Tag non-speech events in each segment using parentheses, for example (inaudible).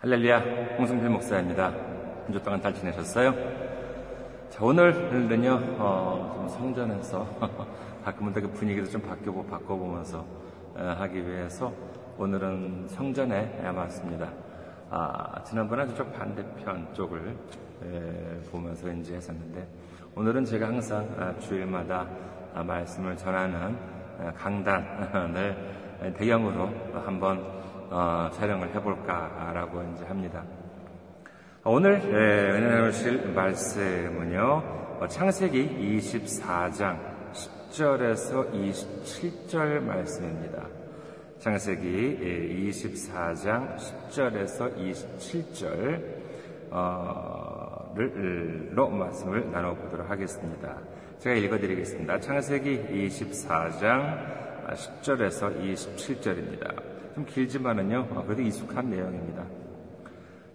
할렐루야, 홍승필 목사입니다. 한 주 동안 잘 지내셨어요? 자, 오늘은요, 어, 좀 성전에서 (laughs) 가끔은 그 분위기도 좀 바뀌고 바꿔보면서 어, 하기 위해서 오늘은 성전에 왔습니다. 아, 지난번에 저쪽 반대편 쪽을 에, 보면서 이제 했었는데 오늘은 제가 항상 아, 주일마다 아, 말씀을 전하는 아, 강단을 대형으로 한번 어, 촬영을 해볼까라고 이제 합니다. 오늘 예, 은혜 나누실 말씀은요, 어, 창세기 24장 10절에서 27절 말씀입니다. 창세기 24장 10절에서 27절로 말씀을 나눠보도록 하겠습니다. 제가 읽어드리겠습니다. 창세기 24장 10절에서 27절입니다. 좀 길지만은요, 어, 그래도 익숙한 내용입니다.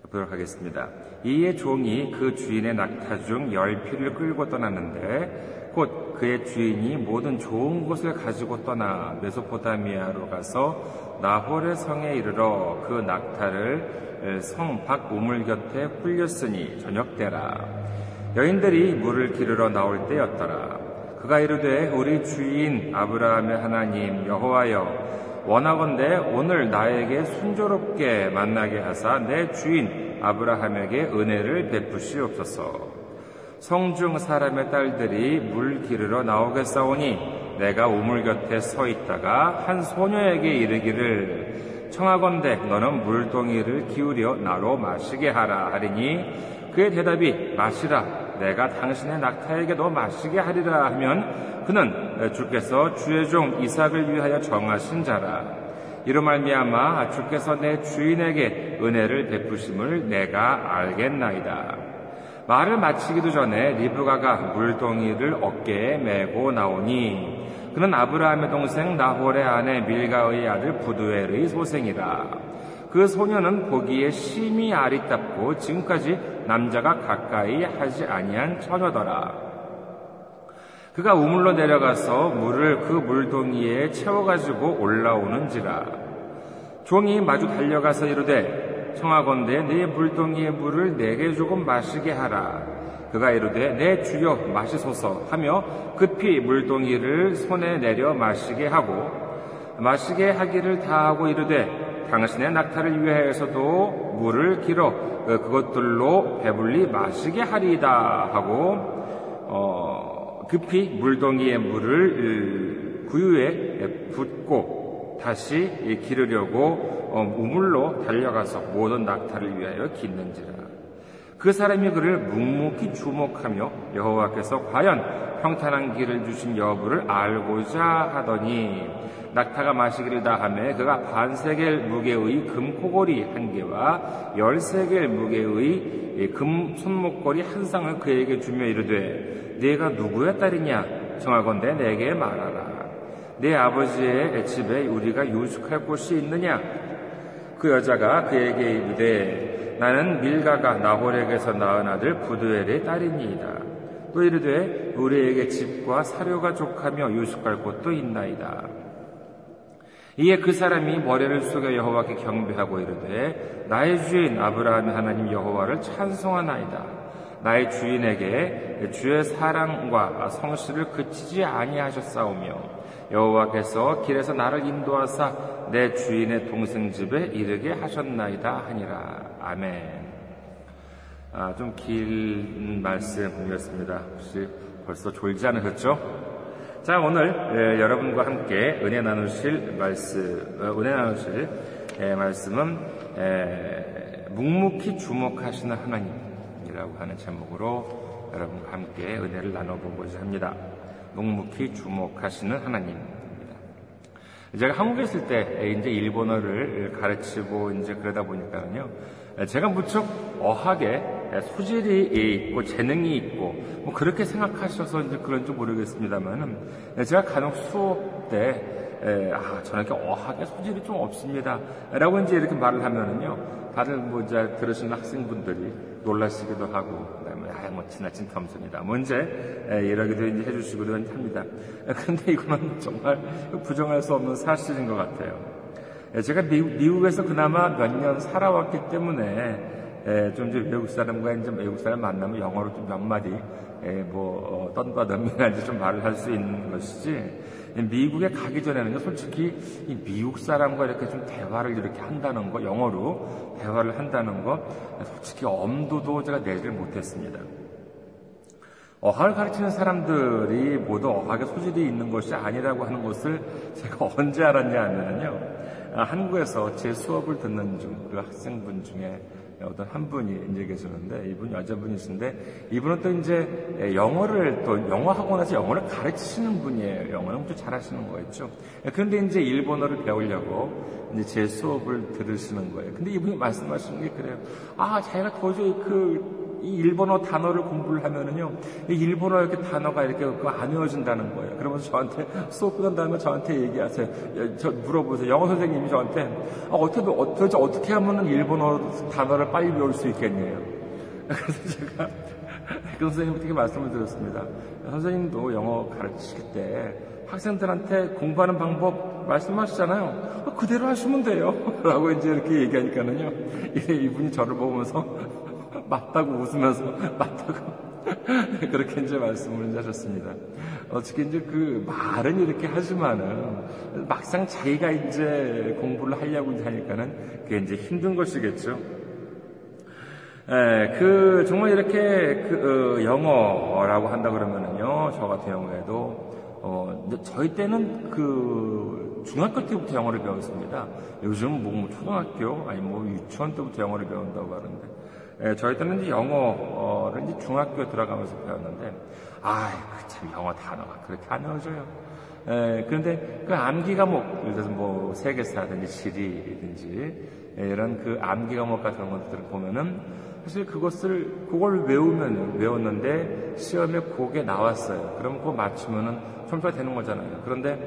보도록 하겠습니다. 이에 종이 그 주인의 낙타 중 열 피를 끌고 떠났는데 곧 그의 주인이 모든 좋은 것을 가지고 떠나 메소포타미아로 가서 나홀의 성에 이르러 그 낙타를 성 밖 우물 곁에 훌렸으니 저녁 때라. 여인들이 물을 기르러 나올 때였더라. 그가 이르되 우리 주인 아브라함의 하나님 여호와여 원하건대 오늘 나에게 순조롭게 만나게 하사 내 주인 아브라함에게 은혜를 베푸시옵소서. 성중 사람의 딸들이 물 기르러 나오겠사오니 내가 우물 곁에 서 있다가 한 소녀에게 이르기를 청하건대 너는 물동이를 기울여 나로 마시게 하라 하리니 그의 대답이 마시라 내가 당신의 낙타에게도 마시게 하리라 하면 그는 주께서 주의 종 이삭을 위하여 정하신 자라. 이로 말미암아 주께서 내 주인에게 은혜를 베푸심을 내가 알겠나이다. 말을 마치기도 전에 리브가가 물동이를 어깨에 메고 나오니 그는 아브라함의 동생 나홀의 아내 밀가의 아들 부두엘의 소생이라. 그 소녀는 보기에 심히 아리답고 지금까지 남자가 가까이 하지 아니한 처녀더라. 그가 우물로 내려가서 물을 그 물동이에 채워가지고 올라오는지라. 종이 마주 달려가서 이르되 청하건대 네 물동이의 물을 내게 조금 마시게 하라. 그가 이르되 내 주여 마시소서 하며 급히 물동이를 손에 내려 마시게 하고 마시게 하기를 다하고 이르되 당신의 낙타를 위하여서도 물을 길어 그것들로 배불리 마시게 하리이다 하고 어, 급히 물동이의 물을 구유에 붓고 다시 기르려고 어, 우물로 달려가서 모든 낙타를 위하여 깃는지라. 그 사람이 그를 묵묵히 주목하며 여호와께서 과연 평탄한 길을 주신 여부를 알고자 하더니 낙타가 마시기를 다하며 그가 반세겔 무게의 금코골이 한 개와 열세겔 무게의 금 손목걸이 한 쌍을 그에게 주며 이르되 네가 누구의 딸이냐? 정하건대 내게 말하라. 내 아버지의 집에 우리가 유숙할 곳이 있느냐? 그 여자가 그에게 이르되 나는 밀가가 나홀에게서 낳은 아들 부두엘의 딸이니이다. 또 이르되 우리에게 집과 사료가 족하며 유숙할 곳도 있나이다 이에 그 사람이 머리를 숙여 여호와께 경배하고 이르되 나의 주인 아브라함의 하나님 여호와를 찬송하나이다. 나의 주인에게 주의 사랑과 성실을 그치지 아니하셨사오며 여호와께서 길에서 나를 인도하사 내 주인의 동생 집에 이르게 하셨나이다 하니라. 아멘. 아, 좀 긴 말씀이었습니다. 혹시 벌써 졸지 않으셨죠? 자, 오늘 에, 여러분과 함께 은혜 나누실 말씀, 어, 은혜 나누실 에, 말씀은 에, 묵묵히 주목하시는 하나님이라고 하는 제목으로 여러분과 함께 은혜를 나눠보고자 합니다. 묵묵히 주목하시는 하나님입니다. 제가 한국에 있을 때 이제 일본어를 가르치고 이제 그러다 보니까요. 제가 무척 어하게 소질이 있고 재능이 있고 뭐 그렇게 생각하셔서 이제 그런지 모르겠습니다만은 제가 간혹 수업 때 아, 저는 이렇게 어하게 소질이 좀 없습니다. 라고 이제 이렇게 말을 하면은요, 다들 뭐 이제 들으시는 학생분들이 놀라시기도 하고, 그 다음에, 아, 뭐, 지나친 텀수입니다. 뭐 이제, 이러기도 이제 해주시기도 합니다. 근데 이거는 정말 부정할 수 없는 사실인 것 같아요. 제가 미국, 에서 그나마 몇 년 살아왔기 때문에 좀 이제 외국 사람과 이제 외국 사람 만나면 영어로 좀 몇 마디 뭐 어, 떤바 덤비나 좀 말을 할 수 있는 것이지 미국에 가기 전에는요 솔직히 미국 사람과 이렇게 좀 대화를 이렇게 한다는 거 영어로 대화를 한다는 거 솔직히 엄두도 제가 내지를 못했습니다. 어학을 가르치는 사람들이 모두 어학에 소질이 있는 것이 아니라고 하는 것을 제가 (laughs) 언제 알았냐 하면요. 아, 한국에서 제 수업을 듣는 중, 그 학생분 중에 어떤 한 분이 이제 계시는데, 이분 여자분이신데, 이분은 또 이제 영어를 또 영어 학원에서 영어를 가르치시는 분이에요. 영어는 엄청 잘하시는 거였죠. 그런데 이제 일본어를 배우려고 이제 제 수업을 들으시는 거예요. 근데 이분이 말씀하시는 게 그래요. 아, 자기가 도저히 그, 이 일본어 단어를 공부를 하면은요, 이 일본어 이렇게 단어가 이렇게 안 외워진다는 거예요. 그러면서 저한테 (laughs) 수업 끝난 다음에 저한테 얘기하세요. 저 물어보세요. 영어 선생님이 저한테 아, 어떻게 어떻게 어떻게 하면은 일본어 단어를 빨리 외울 수 있겠냐요. (laughs) 그래서 제가 그 선생님께 말씀을 드렸습니다. 선생님도 영어 가르치실 때 학생들한테 공부하는 방법 말씀하시잖아요. 어, 그대로 하시면 돼요. (laughs) 라고 이제 이렇게 얘기하니까는요. 이분이 저를 보면서 (laughs) 맞다고 웃으면서 (laughs) 맞다고 (laughs) 그렇게 이제 말씀을 하셨습니다. 어떻게 이제 그 말은 이렇게 하지만은 막상 자기가 이제 공부를 하려고 하니까는 그게 이제 힘든 것이겠죠. 에, 그 정말 이렇게 그 어, 영어라고 한다 그러면은요 저 같은 경우에도 어, 저희 때는 그 중학교 때부터 영어를 배웠습니다. 요즘 뭐, 뭐 초등학교 아니 뭐 유치원 때부터 영어를 배운다고 하는데 예, 저희 때는 이제 영어를 이제 중학교에 들어가면서 배웠는데, 아, 참 영어 단어가 그렇게 안 외워져요. 예, 그런데 그 암기 과목, 예를 들어서 뭐 세계사든지 지리든지 예, 이런 그 암기 과목 같은 것들을 보면은 사실 그것을 그걸 외우면 외웠는데 시험에 그게 나왔어요. 그럼 그거 맞추면은 점수가 되는 거잖아요. 그런데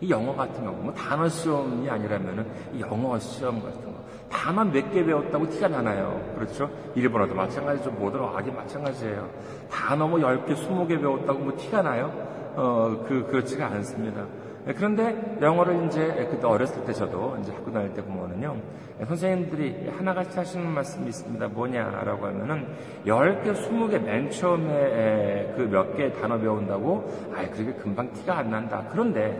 이 영어 같은 경우 뭐 단어 시험이 아니라면은 이 영어 시험 같은 거 다만 몇개 배웠다고 티가 나나요? 그렇죠? 일본어도 마찬가지죠. 모든 어학이 마찬가지예요. 단어 뭐 10개, 20개 배웠다고 뭐 티가 나요? 어, 그, 그렇지가 않습니다. 예, 그런데 영어를 이제 그때 어렸을 때 저도 이제 학교 다닐 때 보면은요, 선생님들이 하나같이 하시는 말씀이 있습니다. 뭐냐라고 하면은 10개, 20개 맨 처음에 그 몇 개 단어 배운다고, 아이, 그렇게 금방 티가 안 난다. 그런데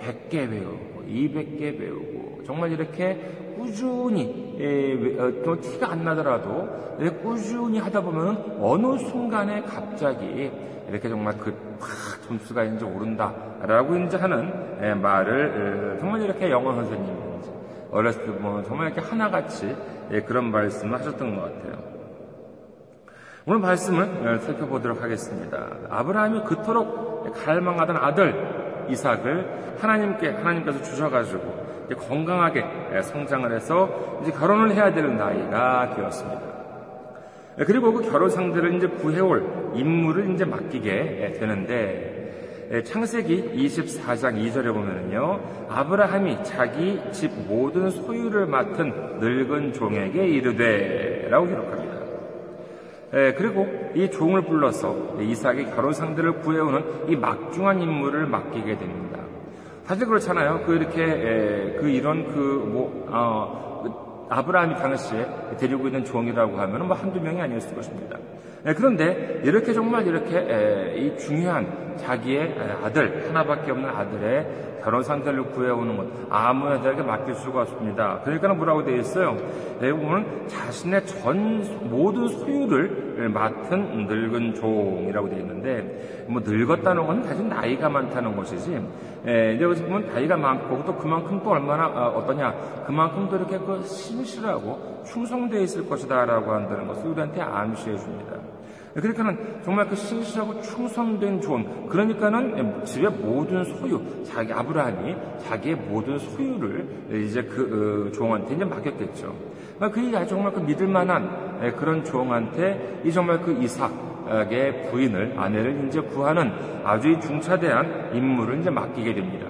100개 배우고, 200개 배우고, 정말 이렇게 꾸준히 어, 또 티가 안 나더라도 꾸준히 하다 보면 어느 순간에 갑자기 이렇게 정말 그 점수가 이제 오른다라고 이제 하는 말을 정말 이렇게 영어 선생님이 어렸을 때 보면 정말 이렇게 하나같이 그런 말씀을 하셨던 것 같아요. 오늘 말씀을 살펴보도록 하겠습니다. 아브라함이 그토록 갈망하던 아들 이삭을 하나님께 하나님께서 주셔가지고 건강하게 성장을 해서 이제 결혼을 해야 되는 나이가 되었습니다. 그리고 그 결혼 상대를 이제 구해올 임무를 이제 맡기게 되는데 창세기 24장 2절에 보면은요 아브라함이 자기 집 모든 소유를 맡은 늙은 종에게 이르되라고 기록합니다. 그리고 이 종을 불러서 이삭의 결혼 상대를 구해오는 이 막중한 임무를 맡기게 됩니다. 사실 그렇잖아요. 그 이렇게 에, 그 이런 그뭐 어, 그 아브라함이 당시에 데리고 있는 종이라고 하면 뭐 한두 명이 아니었을 것입니다. 에, 그런데 이렇게 정말 이렇게 에, 이 중요한 자기의 아들 하나밖에 없는 아들의 결혼 상대를 구해오는 것 아무 여자에게 맡길 수가 없습니다. 그러니까 뭐라고 되어 있어요? 대부분은 자신의 전 모든 소유를 맡은 늙은 종이라고 되어 있는데 뭐 늙었다는 건 사실 나이가 많다는 것이지 예, 이제 보면 나이가 많고 또 그만큼 또 얼마나 어, 어떠냐 그만큼 또 이렇게 그 신실하고 충성되어 있을 것이다라고 한다는 것을 우리한테 암시해 줍니다. 그러니까는 정말 그 신실하고 충성된 종, 그러니까는 집의 모든 소유, 자기 아브라함이 자기의 모든 소유를 이제 그 어, 종한테 이제 맡겼겠죠. 그러니까 그 정말 그 믿을 만한 예, 그런 종한테 이 정말 그 이삭 의 부인을 아내를 이제 구하는 아주 중차대한 임무를 이제 맡기게 됩니다.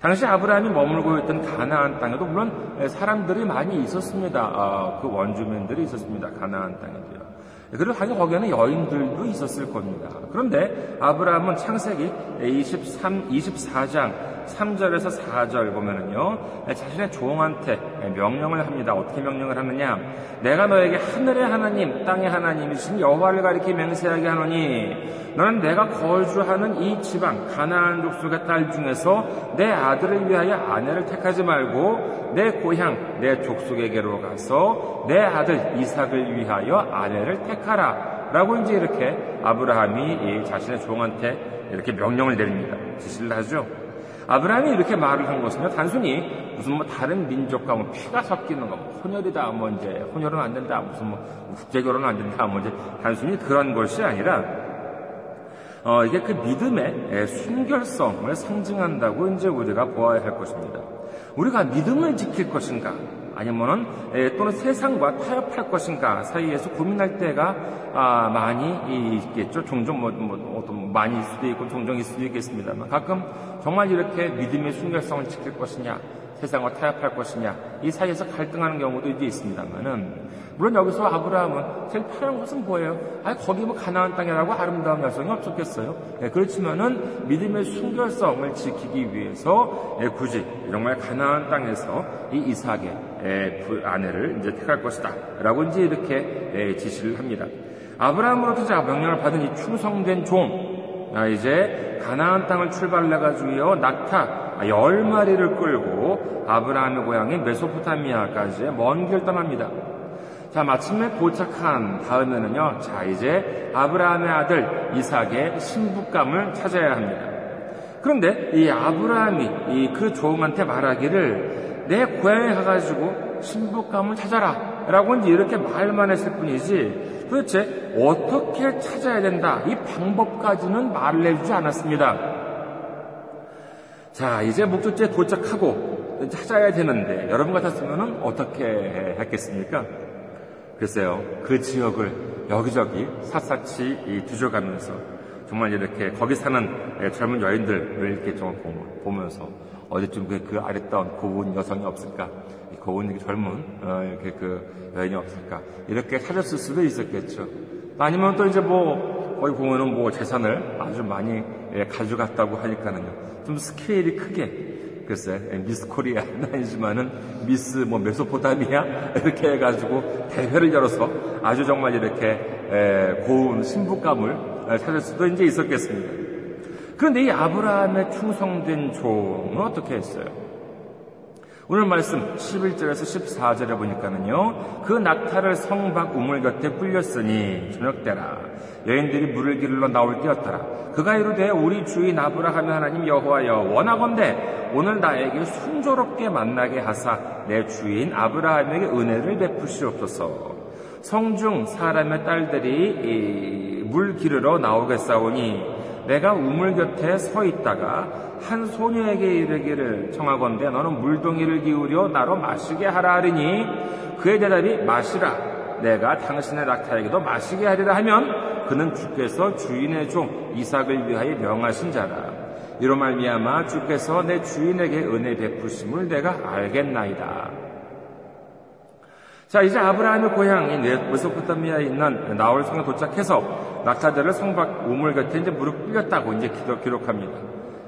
당시 아브라함이 머물고 있던 가나안 땅에도 물론 사람들이 많이 있었습니다. 아, 그 원주민들이 있었습니다. 가나안 땅에도요. 그리고 당연히 거기에는 여인들도 있었을 겁니다. 그런데 아브라함은 창세기 23, 24장 3절에서 4절 보면은요, 자신의 종한테 명령을 합니다. 어떻게 명령을 하느냐? 내가 너에게 하늘의 하나님, 땅의 하나님이신 여호와를 가리켜 맹세하게 하노니, 너는 내가 거주하는 이 지방 가나안 족속의 딸 중에서 내 아들을 위하여 아내를 택하지 말고 내 고향 내 족속에게로 가서 내 아들 이삭을 위하여 아내를 택하라. 라고 이제 이렇게 아브라함이 자신의 종한테 이렇게 명령을 내립니다. 지시를 하죠. 아브라함이 이렇게 말을 한 것은요, 단순히 무슨 뭐 다른 민족과 뭐 피가 섞이는 거, 뭐 혼혈이다, 뭐 이제 혼혈은 안 된다, 무슨 뭐 국제 결혼은 안 된다, 뭐 이제 단순히 그런 것이 아니라 어, 이게 그 믿음의 순결성을 상징한다고 이제 우리가 보아야 할 것입니다. 우리가 믿음을 지킬 것인가, 아니면은 또는 세상과 타협할 것인가 사이에서 고민할 때가 아, 많이 있겠죠. 종종 뭐, 뭐 어떤 많이 있을 수도 있고 종종 있을 수도 있겠습니다만 가끔 정말 이렇게 믿음의 순결성을 지킬 것이냐 세상과 타협할 것이냐 이 사이에서 갈등하는 경우도 이제 있습니다만은 물론 여기서 아브라함은 제일 편한 것은 뭐예요? 아 거기 뭐 가나안 땅이라고 아름다운 여성이 없었겠어요? 네, 그렇지만은 믿음의 순결성을 지키기 위해서 네, 굳이 정말 가나안 땅에서 이 이삭의 예, 아내를 이제 택할 것이다 라고 이제 이렇게 예, 지시를 합니다. 아브라함으로부터 명령을 받은 이 충성된 종, 아, 이제 가나안 땅을 출발해 가지고요 낙타 열 마리를 끌고 아브라함의 고향인 메소포타미아까지 먼 길 떠납니다. 자, 마침내 도착한 다음에는요, 자, 이제 아브라함의 아들 이삭의 신부감을 찾아야 합니다. 그런데 이 아브라함이 이 그 종한테 말하기를 내 고향에 가가지고 신부감을 찾아라. 라고 이제 이렇게 말만 했을 뿐이지 도대체 어떻게 찾아야 된다. 이 방법까지는 말을 해주지 않았습니다. 자, 이제 목적지에 도착하고 찾아야 되는데 여러분 같았으면 어떻게 했겠습니까? 글쎄요, 그 지역을 여기저기 샅샅이 뒤져가면서 정말 이렇게 거기 사는 젊은 여인들을 이렇게 좀 보면서 어디쯤 그, 그 아름다운 고운 여성이 없을까? 고운 젊은 어, 이렇게 그 여인이 없을까? 이렇게 찾았을 수도 있었겠죠. 아니면 또 이제 뭐 거기 보면은 뭐 재산을 아주 많이 예, 가져갔다고 하니까는요. 좀 스케일이 크게 글쎄 예, 미스 코리아는 (laughs) 아니지만은 미스 뭐 메소포타미아 (laughs) 이렇게 해가지고 대회를 열어서 아주 정말 이렇게 예, 고운 신부감을 찾을 수도 이제 있었겠습니다. 그런데 이 아브라함의 충성된 종은 어떻게 했어요? 오늘 말씀 11절에서 14절에 보니까는요, 그 낙타를 성박 우물 곁에 불렸으니 저녁 때라 여인들이 물을 기르러 나올 때였더라. 그가 이르되 우리 주인 아브라함의 하나님 여호와여 원하건대 오늘 나에게 순조롭게 만나게 하사 내 주인 아브라함에게 은혜를 베푸시옵소서. 성중 사람의 딸들이 물 기르러 나오겠사오니 내가 우물 곁에 서 있다가 한 소녀에게 이르기를 청하건대 너는 물동이를 기울여 나로 마시게 하라 하리니 그의 대답이 마시라 내가 당신의 낙타에게도 마시게 하리라 하면 그는 주께서 주인의 종 이삭을 위하여 명하신 자라 이로 말미암아 주께서 내 주인에게 은혜 베푸심을 내가 알겠나이다. 자, 이제 아브라함의 고향인 메소포타미아에 있는 나홀 성에 도착해서 낙타들을 성박 우물 곁에 이제 무릎 꿇렸다고 이제 기록, 합니다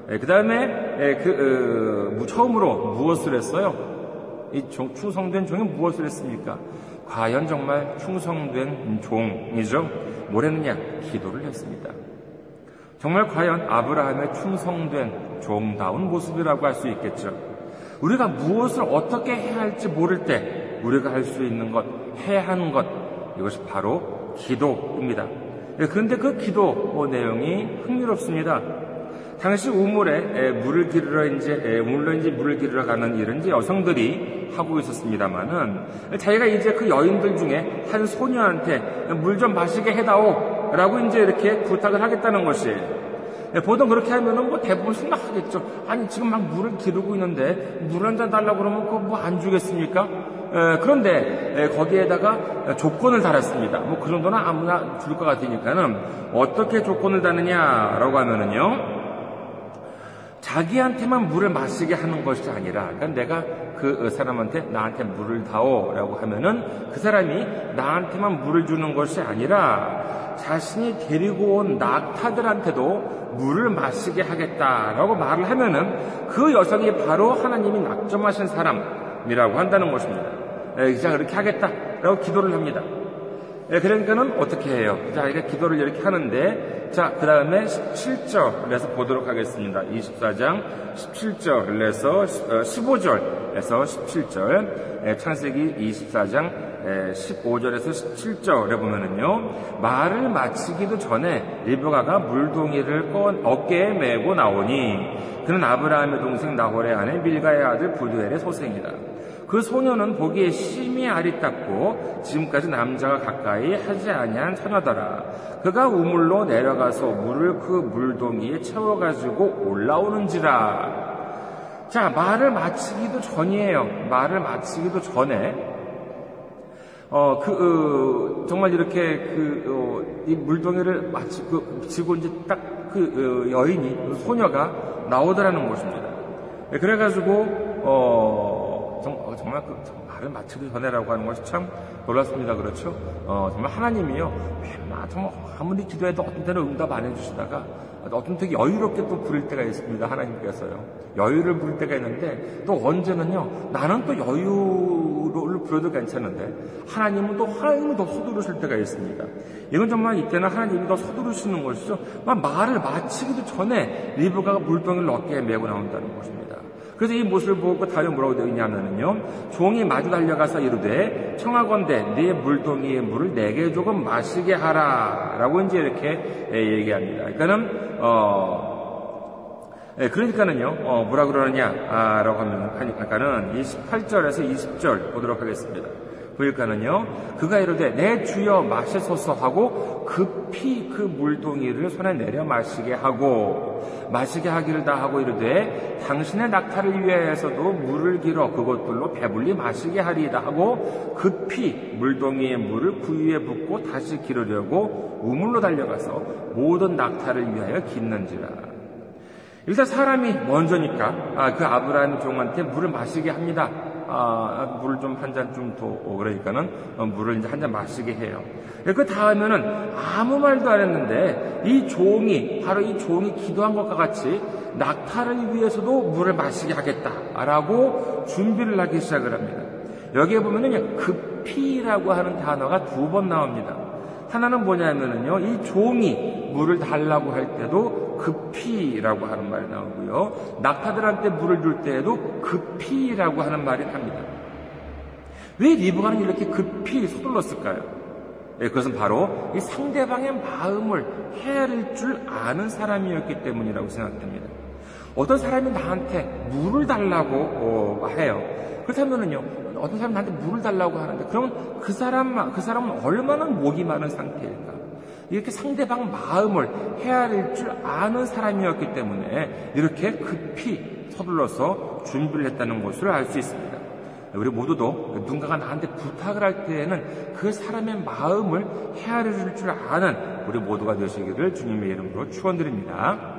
예, 그 다음에 예, 그 어, 처음으로 무엇을 했어요? 이 종, 충성된 종이 무엇을 했습니까? 과연 정말 충성된 종이죠? 뭘 했느냐? 기도를 했습니다. 정말 과연 아브라함의 충성된 종다운 모습이라고 할 수 있겠죠. 우리가 무엇을 어떻게 해야 할지 모를 때 우리가 할 수 있는 것, 해야 하는 것, 이것이 바로 기도입니다. 예, 그런데 그 기도 뭐 내용이 흥미롭습니다. 당시 우물에 물을 기르러 이제 우물로 이제 물을 기르러 가는 일은 이제 여성들이 하고 있었습니다만은 자기가 이제 그 여인들 중에 한 소녀한테 물 좀 마시게 해다오라고 이제 이렇게 부탁을 하겠다는 것이 예, 보통 그렇게 하면은 뭐 대부분 생각하겠죠. 아니 지금 막 물을 기르고 있는데 물 한 잔 달라고 그러면 그거 뭐 안 주겠습니까? 그런데 거기에다가 조건을 달았습니다. 뭐 그 정도는 아무나 줄 것 같으니까는 어떻게 조건을 다느냐라고 하면은요. 자기한테만 물을 마시게 하는 것이 아니라, 그러니까 내가 그 사람한테 나한테 물을 다오라고 하면은 그 사람이 나한테만 물을 주는 것이 아니라 자신이 데리고 온 낙타들한테도 물을 마시게 하겠다라고 말을 하면은 그 여성이 바로 하나님이 낙점하신 사람이라고 한다는 것입니다. 자, 그렇게 하겠다라고 기도를 합니다. 예, 그러니까는 어떻게 해요? 자, 이렇게 기도를 이렇게 하는데, 자, 그 다음에 17절에서 보도록 하겠습니다. 24장 17절에서 15절에서 17절, 창세기 24장 15절에서 17절에 보면은요, 말을 마치기도 전에 리브가가 물동이를 꺼 어깨에 메고 나오니, 그는 아브라함의 동생 나홀의 아내 밀가의 아들 부두엘의 소생이다. 그 소녀는 보기에 심히 아리답고 지금까지 남자가 가까이 하지 아니한 처녀더라. 그가 우물로 내려가서 물을 그 물동이에 채워가지고 올라오는지라. 자, 말을 마치기도 전이에요. 말을 마치기도 전에 어, 그, 어, 정말 이렇게 그, 어, 이 물동이를 마치, 그, 지고 이제 딱 그, 어, 여인이, 그 소녀가 나오더라는 것입니다. 네, 그래가지고, 어, 어, 정말 그 말을 마치기 전에라고 하는 것이 참 놀랐습니다. 그렇죠? 어, 정말 하나님이요. 정말 아무리 기도해도 어떤 때는 응답 안 해주시다가 어떤 되게 여유롭게 또 부릴 때가 있습니다. 하나님께서요. 여유를 부릴 때가 있는데 또 언제는요. 나는 또 여유를 부려도 괜찮은데 하나님은 또 하나님은 더 서두르실 때가 있습니다. 이건 정말 이때는 하나님이 더 서두르시는 것이죠. 말을 마치기도 전에 리브가가 물병을 어깨에 메고 나온다는 것입니다. 그래서 이 모습을 보고 다음에 뭐라고 되어 있냐면요. 종이 마주 달려가서 이르되 청하건대 네 물동이의 물을 내게 조금 마시게 하라. 라고 이제 이렇게 예, 얘기합니다. 그러니까는, 어, 예, 그러니까는요, 어, 뭐라 그러느냐, 아, 라고 하면, 하니까는 28절에서 20절 보도록 하겠습니다. 그러니까는요, 그가 이르되 내 주여 마시소서 하고 급히 그 물동이를 손에 내려 마시게 하고 마시게 하기를 다 하고 이르되 당신의 낙타를 위하여서도 물을 길어 그것들로 배불리 마시게 하리이다 하고 급히 물동이의 물을 구유에 붓고 다시 기르려고 우물로 달려가서 모든 낙타를 위하여 깃는지라. 일단 사람이 먼저니까 아, 그 아브라함 종한테 물을 마시게 합니다. 아, 물을 좀 한 잔 좀 더, 어, 그러니까는 어, 물을 이제 한 잔 마시게 해요. 예, 그 다음에는 아무 말도 안 했는데 이 종이, 바로 이 종이 기도한 것과 같이 낙타를 위해서도 물을 마시게 하겠다라고 준비를 하기 시작을 합니다. 여기에 보면은 급히라고 하는 단어가 두 번 나옵니다. 하나는 뭐냐면은요, 이 종이 물을 달라고 할 때도 급히라고 하는 말이 나오고요. 낙타들한테 물을 줄 때에도 급히라고 하는 말이 납니다. 왜 리브가는 이렇게 급히 서둘렀을까요? 네, 그것은 바로 이 상대방의 마음을 헤아릴 줄 아는 사람이었기 때문이라고 생각됩니다. 어떤 사람이 나한테 물을 달라고 어, 해요. 그렇다면은요, 어떤 사람이 나한테 물을 달라고 하는데, 그러면 그 사람, 그 사람은 얼마나 목이 많은 상태일까? 이렇게 상대방 마음을 헤아릴 줄 아는 사람이었기 때문에 이렇게 급히 서둘러서 준비를 했다는 것을 알 수 있습니다. 우리 모두도 누군가가 나한테 부탁을 할 때에는 그 사람의 마음을 헤아려 줄 아는 우리 모두가 되시기를 주님의 이름으로 축원드립니다.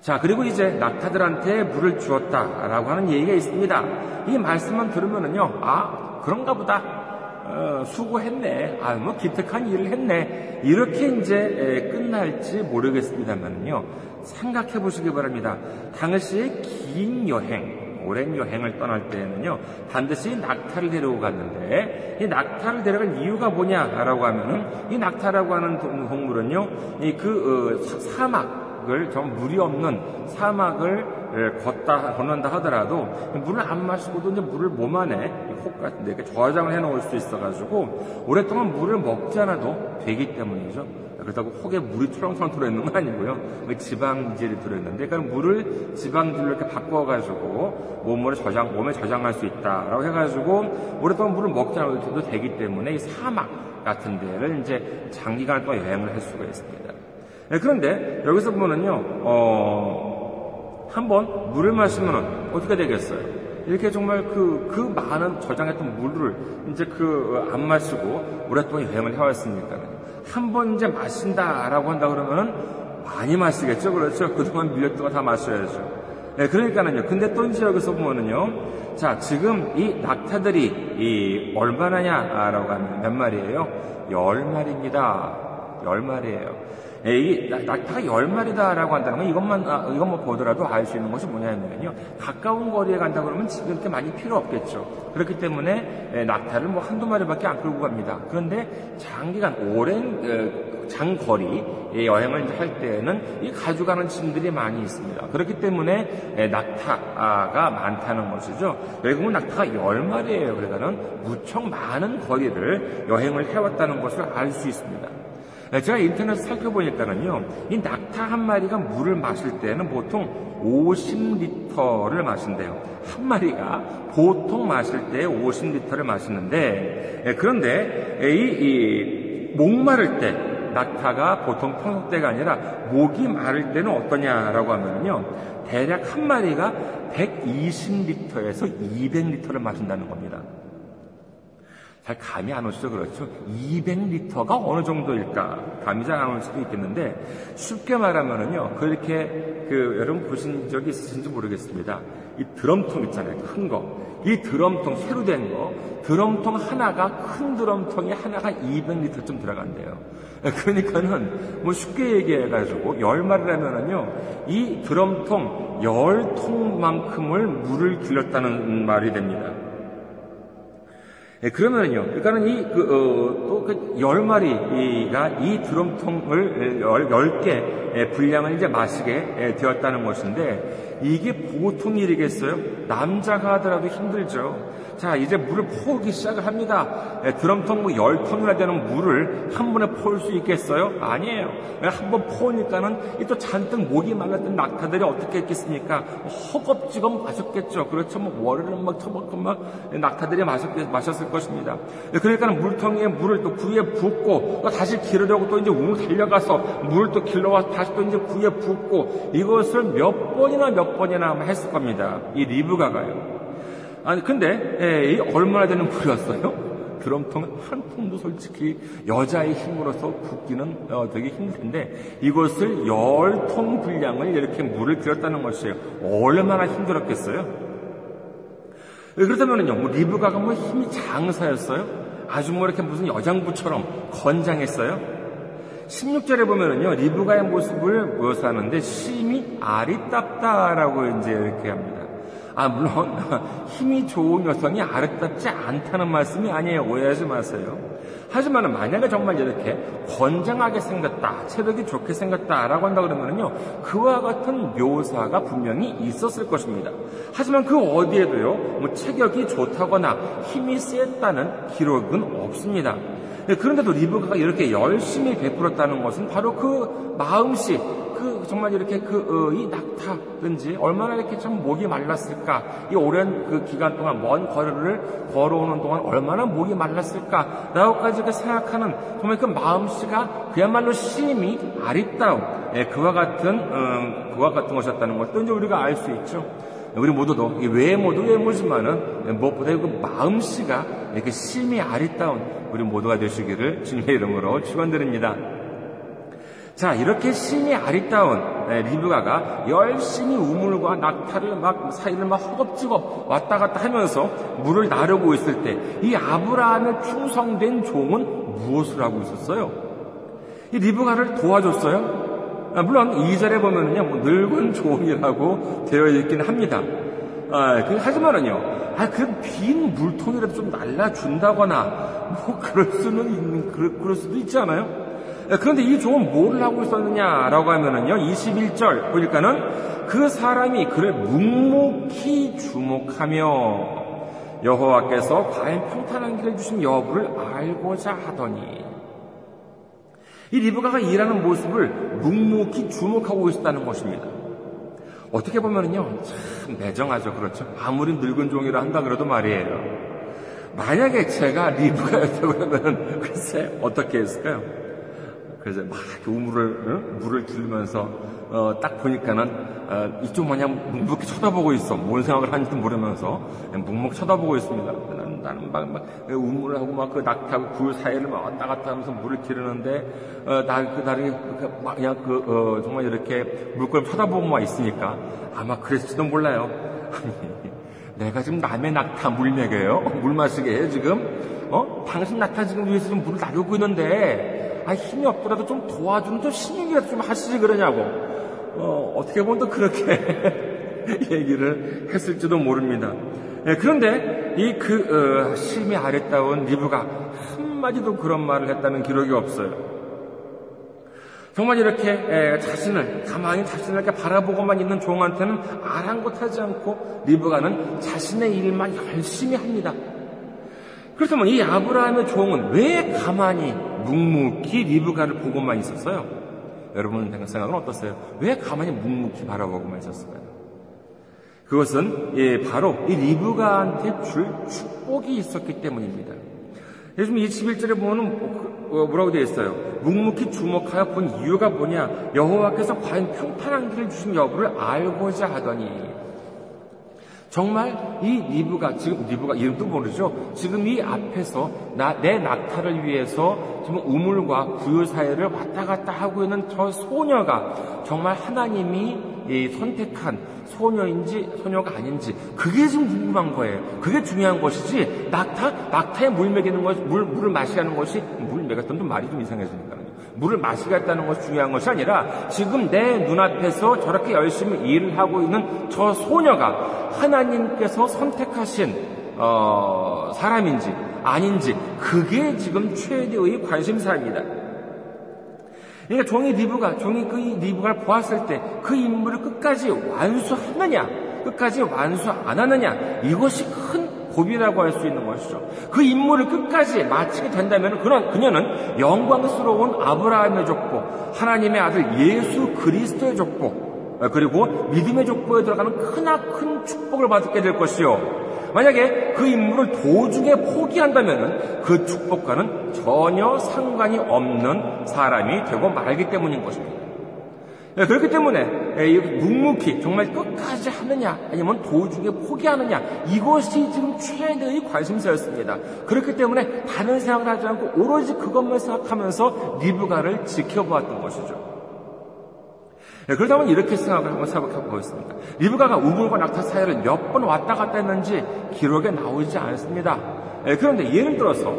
자, 그리고 이제 낙타들한테 물을 주었다라고 하는 얘기가 있습니다. 이 말씀만 들으면은요, 아, 그런가 보다. 어, 수고했네. 아, 뭐 기특한 일을 했네. 이렇게 이제 에, 끝날지 모르겠습니다만요. 생각해 보시기 바랍니다. 당시의 긴 여행, 오랜 여행을 떠날 때에는요, 반드시 낙타를 데리고 갔는데, 이 낙타를 데려갈 이유가 뭐냐라고 하면은, 이 낙타라고 하는 동물은요, 이 그 어, 사막 을 좀 물이 없는 사막을 예, 걷다, 걷는다 하더라도 물을 안 마시고도 이제 물을 몸 안에 혹 같은 데 저장을 해 놓을 수 있어 가지고 오랫동안 물을 먹지 않아도 되기 때문이죠. 그렇다고 혹에 물이 초롱초롱 들어있는 건 아니고요. 그 지방질이 들어있는데, 그러니까 물을 지방질로 이렇게 바꿔가지고 몸으로 저장, 몸에 저장할 수 있다라고 해가지고 오랫동안 물을 먹지 않아도 되기 때문에 이 사막 같은 데를 이제 장기간 동안 여행을 할 수가 있습니다. 네, 그런데 여기서 보면은요, 어, 한번 물을 마시면 어떻게 되겠어요? 이렇게 정말 그, 그 많은 저장했던 물을 이제 그 안 마시고 오랫동안 여행을 해왔으니까 한 번 이제 마신다라고 한다 그러면 많이 마시겠죠. 그렇죠. (laughs) 그동안 밀렸던 거다 마셔야죠. 네, 그러니까는요. 근데 또 이제 여기서 보면은요. 자, 지금 이 낙타들이 이 얼마나냐라고 하면 몇 마리예요? 열 마리입니다. 열 마리예요. 예, 이 낙타가 열 마리다라고 한다는 건 이것만 아, 이것만 보더라도 알 수 있는 것이 뭐냐면요 가까운 거리에 간다 그러면 지금 이렇게 많이 필요 없겠죠. 그렇기 때문에 예, 낙타를 뭐 한두 마리밖에 안 끌고 갑니다. 그런데 장기간 오랜 어, 장거리 여행을 할 때에는 이 가져가는 짐들이 많이 있습니다. 그렇기 때문에 예, 낙타가 많다는 것이죠. 외국은 낙타가 열 마리예요. 그러니까는 무척 많은 거리를 여행을 해왔다는 것을 알 수 있습니다. 네, 제가 인터넷 살펴보니까는요, 이 낙타 한 마리가 물을 마실 때는 보통 50리터를 마신대요. 한 마리가 보통 마실 때 50리터를 마시는데, 예, 그런데 이, 이 목마를 때, 낙타가 보통 평소 때가 아니라 목이 마를 때는 어떠냐라고 하면요, 대략 한 마리가 120리터에서 200리터를 마신다는 겁니다. 잘 감이 안 오시죠? 그렇죠? 200리터가 어느 정도일까? 감이 잘 안 올 수도 있겠는데, 쉽게 말하면은요, 그렇게, 그, 여러분 보신 적이 있으신지 모르겠습니다. 이 드럼통 있잖아요. 큰 거. 이 드럼통, 새로 된 거. 드럼통 하나가, 큰 드럼통이 하나가 200리터쯤 들어간대요. (laughs) 그러니까는, 뭐 쉽게 얘기해가지고, 열마리라면은요, 이 드럼통 열 통만큼을 물을 길렀다는 말이 됩니다. 예, 그러면요, 그러니까는 이, 그, 어, 또그 열 마리가 이 드럼통을 열, 열 개 예, 분량을 이제 마시게 예, 되었다는 것인데, 이게 보통 일이겠어요? 남자가 하더라도 힘들죠. 자, 이제 물을 퍼오기 시작을 합니다. 예, 드럼통 뭐 10톤이나 되는 물을 한 번에 퍼올 수 있겠어요? 아니에요. 한 번 퍼오니까는 또 잔뜩 목이 말랐던 낙타들이 어떻게 했겠습니까? 허겁지겁 마셨겠죠. 그렇죠. 뭐 월요일은 막 처먹고 막 낙타들이 마셨, 마셨을 것입니다. 예, 그러니까 물통 에 물을 또 구에 붓고 또 다시 기르려고 또 이제 웅 달려가서 물을 또 길러와서 다시 또 이제 구에 붓고 이것을 몇 번이나 몇 번이나 했을 겁니다. 이 리브가가요. 아니, 근데, 에, 이 얼마나 되는 물이었어요? 드럼통 한 통도 솔직히 여자의 힘으로서 붓기는 어, 되게 힘들 텐데 이것을 열 통 분량을 이렇게 물을 들였다는 것이에요. 얼마나 힘들었겠어요? 그렇다면요, 뭐 리브가가 뭐 힘이 장사였어요? 아주 뭐 이렇게 무슨 여장부처럼 건장했어요? 16절에 보면은요, 리브가의 모습을 묘사하는데 심이 아리답다라고 이제 이렇게 합니다. 아, 물론 (laughs) 힘이 좋은 여성이 아름답지 않다는 말씀이 아니에요. 오해하지 마세요. 하지만 만약에 정말 이렇게 건장하게 생겼다, 체력이 좋게 생겼다라고 한다 그러면요 그와 같은 묘사가 분명히 있었을 것입니다. 하지만 그 어디에도요, 뭐 체격이 좋다거나 힘이 셌다는 기록은 없습니다. 그런데도 리브가가 이렇게 열심히 베풀었다는 것은 바로 그 마음씨, 그 정말 이렇게 그이 어, 낙타든지 얼마나 이렇게 참 목이 말랐을까 이 오랜 그 기간 동안 먼 거리를 걸어오는 동안 얼마나 목이 말랐을까 라고까지 이렇게 생각하는 정말 그 마음씨가 그야말로 심히 아리따움 예, 그와 같은 음, 그와 같은 것이었다는 것도 이제 우리가 알 수 있죠. 우리 모두도 외모도 외모지만은 무엇보다 그 마음씨가 이렇게 심히 아리따운 우리 모두가 되시기를 주님의 이름으로 축원드립니다. 자, 이렇게 신이 아리따운 네, 리브가가 열심히 우물과 낙타를 막 사이를 막 허겁지겁 왔다 갔다 하면서 물을 나르고 있을 때 이 아브라함의 충성된 종은 무엇을 하고 있었어요? 이 리브가를 도와줬어요? 아, 물론 2절에 보면은요, 뭐 늙은 종이라고 되어 있긴 합니다. 아, 그, 하지만은요, 아, 그 빈 물통이라도 좀 날라준다거나, 뭐, 그럴 수는 있는, 그럴, 그럴 수도 있지 않아요? 예, 그런데 이 종은 뭘 하고 있었느냐라고 하면은요, 21절 보니까는 그 사람이 그를 묵묵히 주목하며 여호와께서 과연 평탄한 길을 주신 여부를 알고자 하더니 이 리브가가 일하는 모습을 묵묵히 주목하고 있었다는 것입니다. 어떻게 보면은요, 참 매정하죠. 그렇죠. 아무리 늙은 종이라 한다 그래도 말이에요. 만약에 제가 리브가였다고 그러면 글쎄 어떻게 했을까요? 그래서 막 우물을 응? 물을 들면서 어, 딱 보니까는 어, 이쪽 마냥 묵묵히 쳐다보고 있어. 뭔 생각을 하는지도 모르면서 묵묵 쳐다보고 있습니다. 나는, 나는 막, 막 우물을 하고 막 그 낙타하고 굴 사이를 막 왔다 갔다 하면서 물을 기르는데 어, 나, 그 나중에 그, 막 그냥 그 어, 정말 이렇게 물걸 쳐다보고만 있으니까 아마 그랬을지도 몰라요. 내가 지금 남의 낙타 물 먹여요? 물 마시게 해 지금? 어? 당신 낙타 지금 위에서 좀 물을 나르고 있는데 아 힘이 없더라도 좀 도와주는 좀 신경이라도 좀 하시지 그러냐고 어, 어떻게 보면 또 그렇게 (laughs) 얘기를 했을지도 모릅니다. 예, 그런데 이 그 어, 심이 아랬다운 리브가 한마디도 그런 말을 했다는 기록이 없어요. 정말 이렇게 에, 자신을 가만히 자신을 이렇게 바라보고만 있는 종한테는 아랑곳하지 않고 리브가는 자신의 일만 열심히 합니다. 그렇다면 이 아브라함의 종은 왜 가만히 묵묵히 리브가를 보고만 있었어요? 여러분 생각은 어떠세요? 왜 가만히 묵묵히 바라보고만 있었을까요? 그것은 예, 바로 이 리브가한테 줄 축복이 있었기 때문입니다. 요즘 21절에 보면 어, 뭐라고 되어 있어요? 묵묵히 주목하여 본 이유가 뭐냐? 여호와께서 과연 평탄한 길을 주신 여부를 알고자 하더니 정말 이 리브가 지금 리브가 이름도 모르죠. 지금 이 앞에서 나, 내 낙타를 위해서 지금 우물과 구유 사이를 왔다 갔다 하고 있는 저 소녀가 정말 하나님이 선택한 소녀인지 소녀가 아닌지 그게 지금 궁금한 거예요. 그게 중요한 것이지 낙타 낙타에 물 먹이는 것, 물 물을 마시는 것이 물 먹였던 말이 좀 이상해지니까. 물을 마시겠다는 것이 중요한 것이 아니라 지금 내 눈앞에서 저렇게 열심히 일을 하고 있는 저 소녀가 하나님께서 선택하신 어, 사람인지 아닌지 그게 지금 최대의 관심사입니다. 그러니까 종이 리브가 종이 그 리브가를 보았을 때그 인물을 끝까지 완수하느냐 끝까지 완수 안 하느냐 이것이 큰 고비라고 할 수 있는 것이죠. 그 임무를 끝까지 마치게 된다면 그런 그녀는 영광스러운 아브라함의 족보, 하나님의 아들 예수 그리스도의 족보, 그리고 믿음의 족보에 들어가는 크나큰 축복을 받게 될 것이요. 만약에 그 임무를 도중에 포기한다면 그 축복과는 전혀 상관이 없는 사람이 되고 말기 때문인 것입니다. 네, 그렇기 때문에 묵묵히 정말 끝까지 하느냐 아니면 도중에 포기하느냐 이것이 지금 최대의 관심사였습니다. 그렇기 때문에 다른 생각을 하지 않고 오로지 그것만 생각하면서 리브가를 지켜보았던 것이죠. 네, 그러다면 이렇게 생각을 한번 생각해 보겠습니다. 리브가가 우물과 낙타 사이를 몇 번 왔다 갔다 했는지 기록에 나오지 않습니다. 네, 그런데 예를 들어서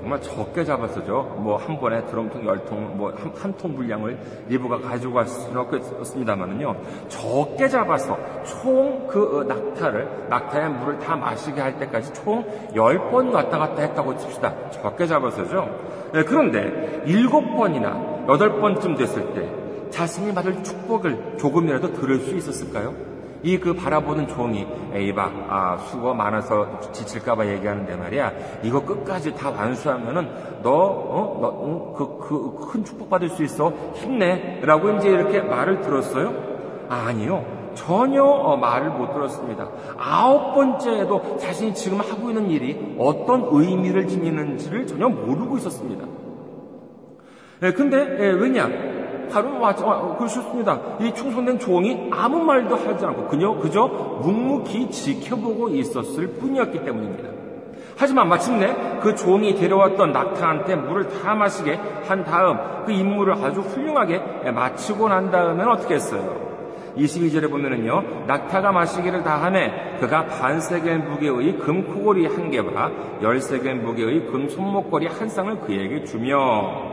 정말 적게 잡았어죠. 뭐 한 번에 드럼통 열 통, 뭐한통 분량을 리브가 가지고 갈 수는 없습니다만은요. 적게 잡아서 총그 어, 낙타를 낙타의 물을 다 마시게 할 때까지 총 열 번 왔다 갔다 했다고 칩시다. 적게 잡았어죠. 네, 그런데 일곱 번이나 여덟 번쯤 됐을 때 자신이 받을 축복을 조금이라도 들을 수 있었을까요? 이 그 바라보는 종이 에이바 아 수고 많아서 지칠까봐 얘기하는데 말이야 이거 끝까지 다 완수하면은 너어너그그 큰 축복 받을 수 있어 힘내라고 이제 이렇게 말을 들었어요? 아니요. 전혀 어, 말을 못 들었습니다. 아홉 번째에도 자신이 지금 하고 있는 일이 어떤 의미를 지니는지를 전혀 모르고 있었습니다. 네, 근데 예, 왜냐? 바로 맞아, 어, 그렇습니다. 이 충성된 종이 아무 말도 하지 않고 그녀 그저 묵묵히 지켜보고 있었을 뿐이었기 때문입니다. 하지만 마침내 그 종이 데려왔던 낙타한테 물을 다 마시게 한 다음 그 임무를 아주 훌륭하게 마치고 난 다음에는 어떻게 했어요? 22절에 보면은요, 낙타가 마시기를 다함에 그가 반세겔 무게의 금 코골이 한 개와 열세겔 무게의 금 손목걸이 한 쌍을 그에게 주며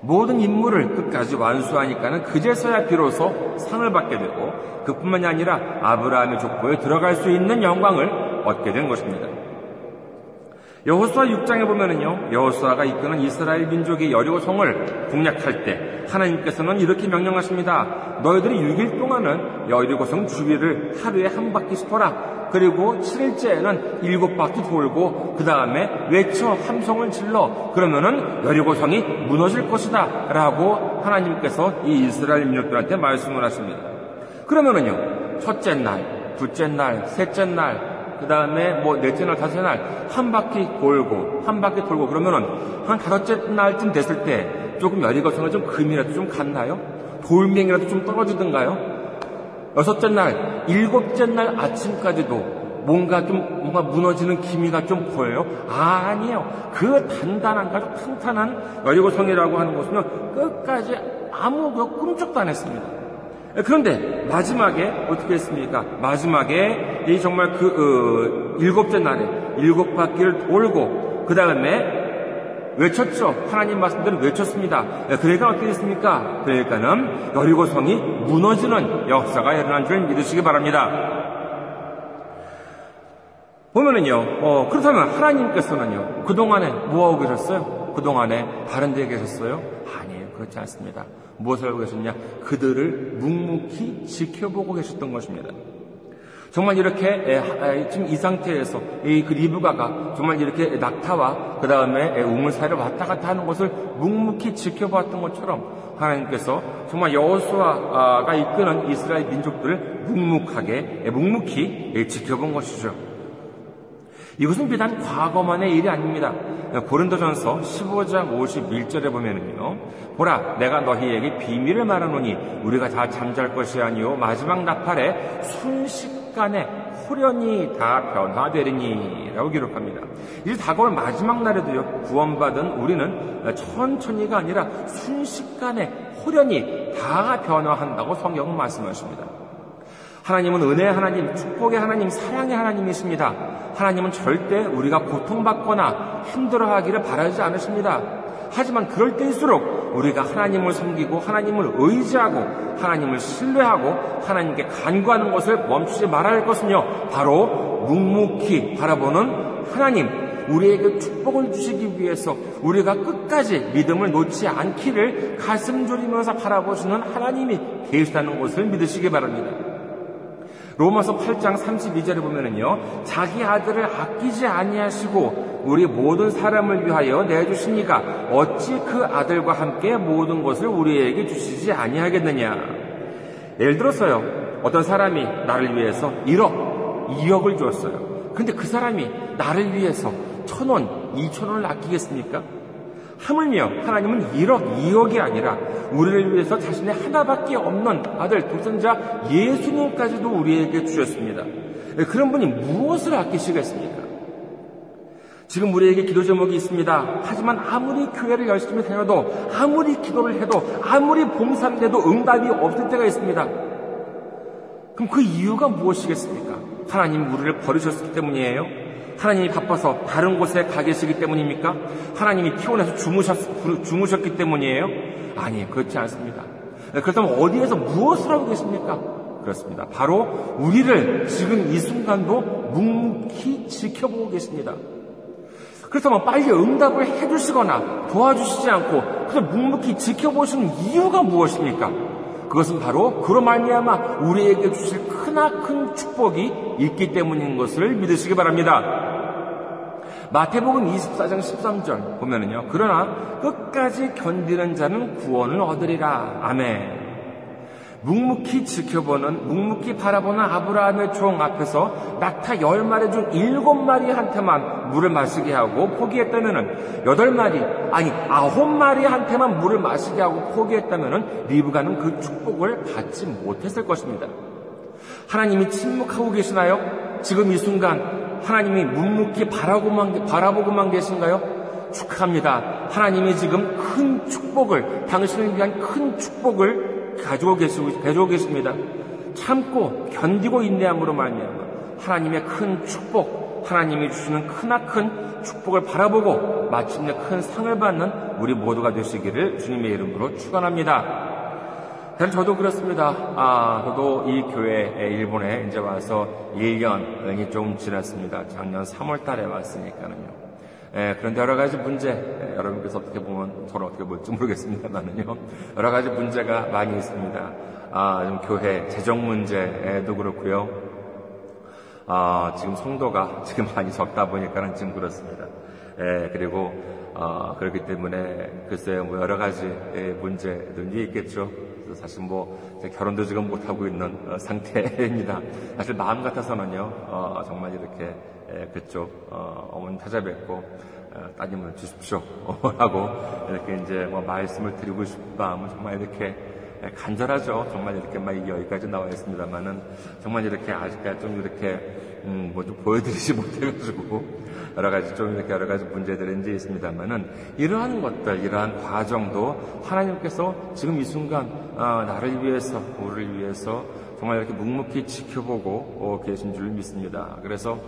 모든 임무를 끝까지 완수하니까는 그제서야 비로소 상을 받게 되고 그뿐만이 아니라 아브라함의 족보에 들어갈 수 있는 영광을 얻게 된 것입니다. 여호수아 6장에 보면은요, 여호수아가 이끄는 이스라엘 민족이 여리고 성을 공략할 때 하나님께서는 이렇게 명령하십니다. 너희들이 6일 동안은 여리고 성 주위를 하루에 한 바퀴씩 돌아 그리고 7일째에는 일곱 바퀴 돌고 그 다음에 외쳐 함성을 질러 그러면은 여리고성이 무너질 것이다 라고 하나님께서 이 이스라엘 민족들한테 말씀을 하십니다. 그러면은요 첫째 날, 둘째 날, 셋째 날, 그 다음에 뭐 넷째 날, 다섯째 날 한 바퀴 돌고 한 바퀴 돌고 그러면은 한 다섯째 날쯤 됐을 때 조금 여리고성을 좀 금이라도 좀 갔나요? 돌멩이라도 좀 떨어지든가요? 여섯째 날, 일곱째 날 아침까지도 뭔가 좀 뭔가 무너지는 기미가 좀 보여요? 아니에요. 그 단단한 아주 탄탄한 여리고 성이라고 하는 곳은요 끝까지 아무 그 꿈쩍도 안 했습니다. 그런데 마지막에 어떻게 했습니까? 마지막에 이 정말 그 어, 일곱째 날에 일곱 바퀴를 돌고 그 다음에 외쳤죠. 하나님 말씀대로 외쳤습니다. 그러니까 어떻게 됐습니까? 그러니까는 여리고성이 무너지는 역사가 일어난 줄 믿으시기 바랍니다. 보면은요, 어, 그렇다면 하나님께서는요, 그동안에 뭐하고 계셨어요? 그동안에 다른 데 계셨어요? 아니에요. 그렇지 않습니다. 무엇을 하고 계셨냐? 그들을 묵묵히 지켜보고 계셨던 것입니다. 정말 이렇게 지금 이 상태에서 그 리브가가 정말 이렇게 낙타와 그 다음에 우물 사이를 왔다 갔다 하는 것을 묵묵히 지켜보았던 것처럼 하나님께서 정말 여호수아가 이끄는 이스라엘 민족들을 묵묵하게 묵묵히 지켜본 것이죠. 이것은 비단 과거만의 일이 아닙니다. 고린도전서 15장 51절에 보면은요. 보라 내가 너희에게 비밀을 말하노니 우리가 다 잠잘 것이 아니요 마지막 나팔에 순식 간에 호련히 다 변화되리니 라고 기록합니다. 이제 다가올 마지막 날에도요 구원받은 우리는 천천히가 아니라 순식간에 호련히 다 변화한다고 성경은 말씀하십니다. 하나님은 은혜의 하나님, 축복의 하나님, 사랑의 하나님이십니다. 하나님은 절대 우리가 고통받거나 힘들어하기를 바라지 않으십니다. 하지만 그럴 때일수록 우리가 하나님을 섬기고 하나님을 의지하고 하나님을 신뢰하고 하나님께 간구하는 것을 멈추지 말아야 할 것은요. 바로 묵묵히 바라보는 하나님, 우리에게 축복을 주시기 위해서 우리가 끝까지 믿음을 놓지 않기를 가슴 졸이면서 바라보시는 하나님이 계시다는 것을 믿으시기 바랍니다. 로마서 8장 32절에 보면은요. 자기 아들을 아끼지 아니하시고 우리 모든 사람을 위하여 내주시니까 어찌 그 아들과 함께 모든 것을 우리에게 주시지 아니하겠느냐. 예를 들었어요. 어떤 사람이 나를 위해서 1억, 2억을 주었어요. 근데 그 사람이 나를 위해서 천원, 2천원을 아끼겠습니까? 하물며 하나님은 1억, 2억이 아니라 우리를 위해서 자신의 하나밖에 없는 아들, 독생자 예수님까지도 우리에게 주셨습니다. 그런 분이 무엇을 아끼시겠습니까? 지금 우리에게 기도 제목이 있습니다. 하지만 아무리 교회를 열심히 다녀도 아무리 기도를 해도 아무리 봉사를 해도 응답이 없을 때가 있습니다. 그럼 그 이유가 무엇이겠습니까? 하나님 우리를 버리셨기 때문이에요. 하나님이 바빠서 다른 곳에 가 계시기 때문입니까? 하나님이 피곤해서 주무셨, 주무셨기 때문이에요? 아니, 그렇지 않습니다. 그렇다면 어디에서 무엇을 하고 계십니까? 그렇습니다. 바로 우리를 지금 이 순간도 묵묵히 지켜보고 계십니다. 그렇다면 빨리 응답을 해주시거나 도와주시지 않고 그냥 묵묵히 지켜보시는 이유가 무엇입니까? 그것은 바로 그로 말미암아 우리에게 주실 크나큰 축복이 있기 때문인 것을 믿으시기 바랍니다. 마태복음 24장 13절 보면은요. 그러나 끝까지 견디는 자는 구원을 얻으리라. 아멘. 묵묵히 지켜보는, 묵묵히 바라보는 아브라함의 종 앞에서 낙타 열 마리 중 일곱 마리한테만 물을 마시게 하고 포기했다면은 여덟 마리, 아니 아홉 마리한테만 물을 마시게 하고 포기했다면은 리브가는 그 축복을 받지 못했을 것입니다. 하나님이 침묵하고 계시나요? 지금 이 순간 하나님이 묵묵히 바라보고만, 바라보고만 계신가요? 축하합니다. 하나님이 지금 큰 축복을, 당신을 위한 큰 축복을 가지고 계십니다. 참고 견디고 인내함으로 말미암아 하나님의 큰 축복, 하나님이 주시는 크나큰 축복을 바라보고 마침내 큰 상을 받는 우리 모두가 되시기를 주님의 이름으로 축원합니다. 사실 저도 그렇습니다. 아, 저도 이 교회에 일본에 이제 와서 1년이 좀 지났습니다. 작년 3월 달에 왔으니까는요. 예, 그런데 여러 가지 문제, 예, 여러분께서 어떻게 보면 저는 어떻게 볼지 모르겠습니다만은요. (laughs) 여러 가지 문제가 많이 있습니다. 아, 좀 교회 재정 문제도 그렇고요. 아, 지금 성도가 (laughs) 지금 많이 적다 보니까는 지금 그렇습니다. 예, 그리고 어, 그렇기 때문에 글쎄요, 뭐 여러 가지 문제들이 있겠죠. 사실 뭐 결혼도 지금 못 하고 있는 어, (laughs) 상태입니다. 사실 마음 같아서는요, 어, 정말 이렇게 그쪽 어, 어머니 찾아뵙고 따님을 주십시오 (laughs) 하고 이렇게 이제 뭐 말씀을 드리고 싶은 마음은 정말 이렇게 간절하죠. 정말 이렇게 막 여기까지 나와 있습니다만은 정말 이렇게 아직까지 좀 이렇게 음, 뭐 좀 보여드리지 (laughs) 못해가지고 여러 가지 좀 이렇게 여러 가지 문제들이 이제 있습니다만은 이러한 것들, 이러한 과정도 하나님께서 지금 이 순간 어, 나를 위해서, 우리를 위해서 정말 이렇게 묵묵히 지켜보고 어, 계신 줄 믿습니다. 그래서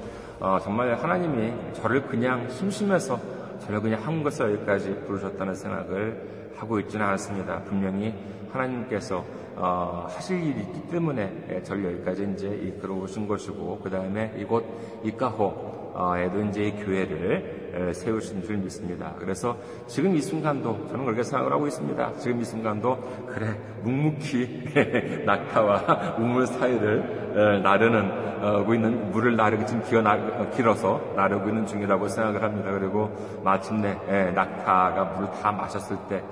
어, 정말 하나님이 저를 그냥 심심해서 저를 그냥 한 것을 여기까지 부르셨다는 생각을 하고 있지는 않습니다. 분명히 하나님께서 어, 하실 일이 있기 때문에 저를 여기까지 이제 이끌어 오신 것이고 그 다음에 이곳 이카호에도 이제 이 교회를 세우신 줄 믿습니다. 그래서 지금 이 순간도 저는 그렇게 생각을 하고 있습니다. 지금 이 순간도 그래 묵묵히 (laughs) 낙타와 우물 사이를 나르는 고 있는 물을 나르기 지금 기어 나, 길어서 나르고 있는 중이라고 생각을 합니다. 그리고 마침내 낙타가 물을 다 마셨을 때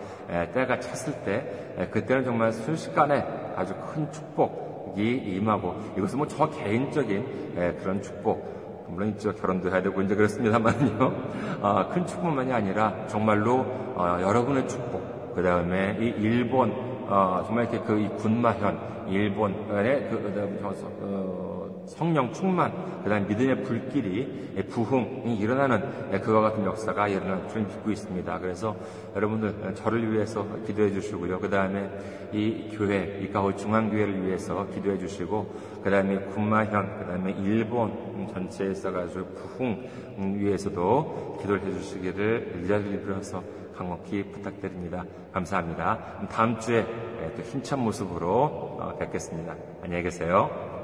때가 찼을 때 그때는 정말 순식간에 아주 큰 축복 이 임하고 이것은 뭐 저 개인적인 그런 축복 물론 있죠. 결혼도 해야 되고 이제 그렇습니다만요. 어, (laughs) 큰 축복만이 아니라 정말로 어, 여러분의 축복, 그 다음에 이 일본 어, 정말 이렇게 그 군마현 일본의 그, 그다음 어, 성령 충만, 그 다음에 믿음의 불길이, 부흥이 일어나는 그와 같은 역사가 일어날 줄 믿고 있습니다. 그래서 여러분들 저를 위해서 기도해 주시고요. 그 다음에 이 교회, 이 가호 중앙교회를 위해서 기도해 주시고, 그 다음에 군마현, 그 다음에 일본 전체에 있어가지고 부흥 위해서도 기도를 해 주시기를 빌어서 강력히 부탁드립니다. 감사합니다. 다음 주에 또 힘찬 모습으로 어, 뵙겠습니다. 안녕히 계세요.